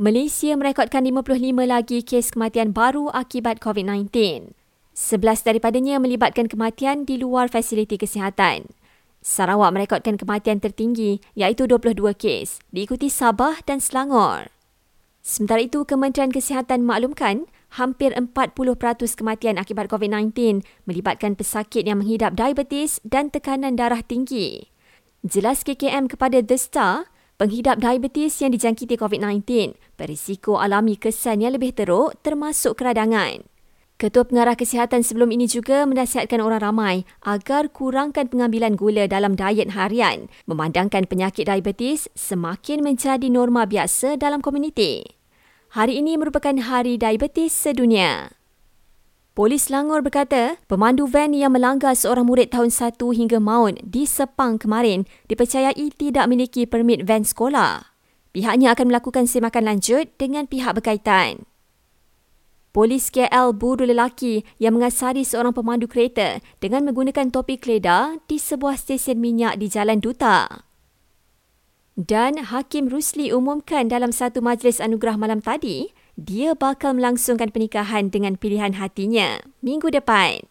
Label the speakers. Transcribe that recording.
Speaker 1: Malaysia merekodkan 55 lagi kes kematian baru akibat COVID-19. 11 daripadanya melibatkan kematian di luar fasiliti kesihatan. Sarawak merekodkan kematian tertinggi iaitu 22 kes, diikuti Sabah dan Selangor. Sementara itu, Kementerian Kesihatan maklumkan hampir 40% kematian akibat COVID-19 melibatkan pesakit yang menghidap diabetes dan tekanan darah tinggi. Jelas KKM kepada The Star, Penghidap diabetes yang dijangkiti COVID-19 berisiko alami kesan yang lebih teruk termasuk keradangan. Ketua Pengarah Kesihatan sebelum ini juga menasihatkan orang ramai agar kurangkan pengambilan gula dalam diet harian memandangkan penyakit diabetes semakin menjadi norma biasa dalam komuniti. Hari ini merupakan Hari Diabetes Sedunia. Polis Langor berkata, pemandu van yang melanggar seorang murid tahun 1 hingga maun di Sepang kemarin dipercayai tidak memiliki permit van sekolah. Pihaknya akan melakukan semakan lanjut dengan pihak berkaitan. Polis KL buru lelaki yang mengasari seorang pemandu kereta dengan menggunakan topi keledar di sebuah stesen minyak di Jalan Duta. Dan Hakim Rusli umumkan dalam satu majlis anugerah malam tadi dia bakal melangsungkan pernikahan dengan pilihan hatinya minggu depan.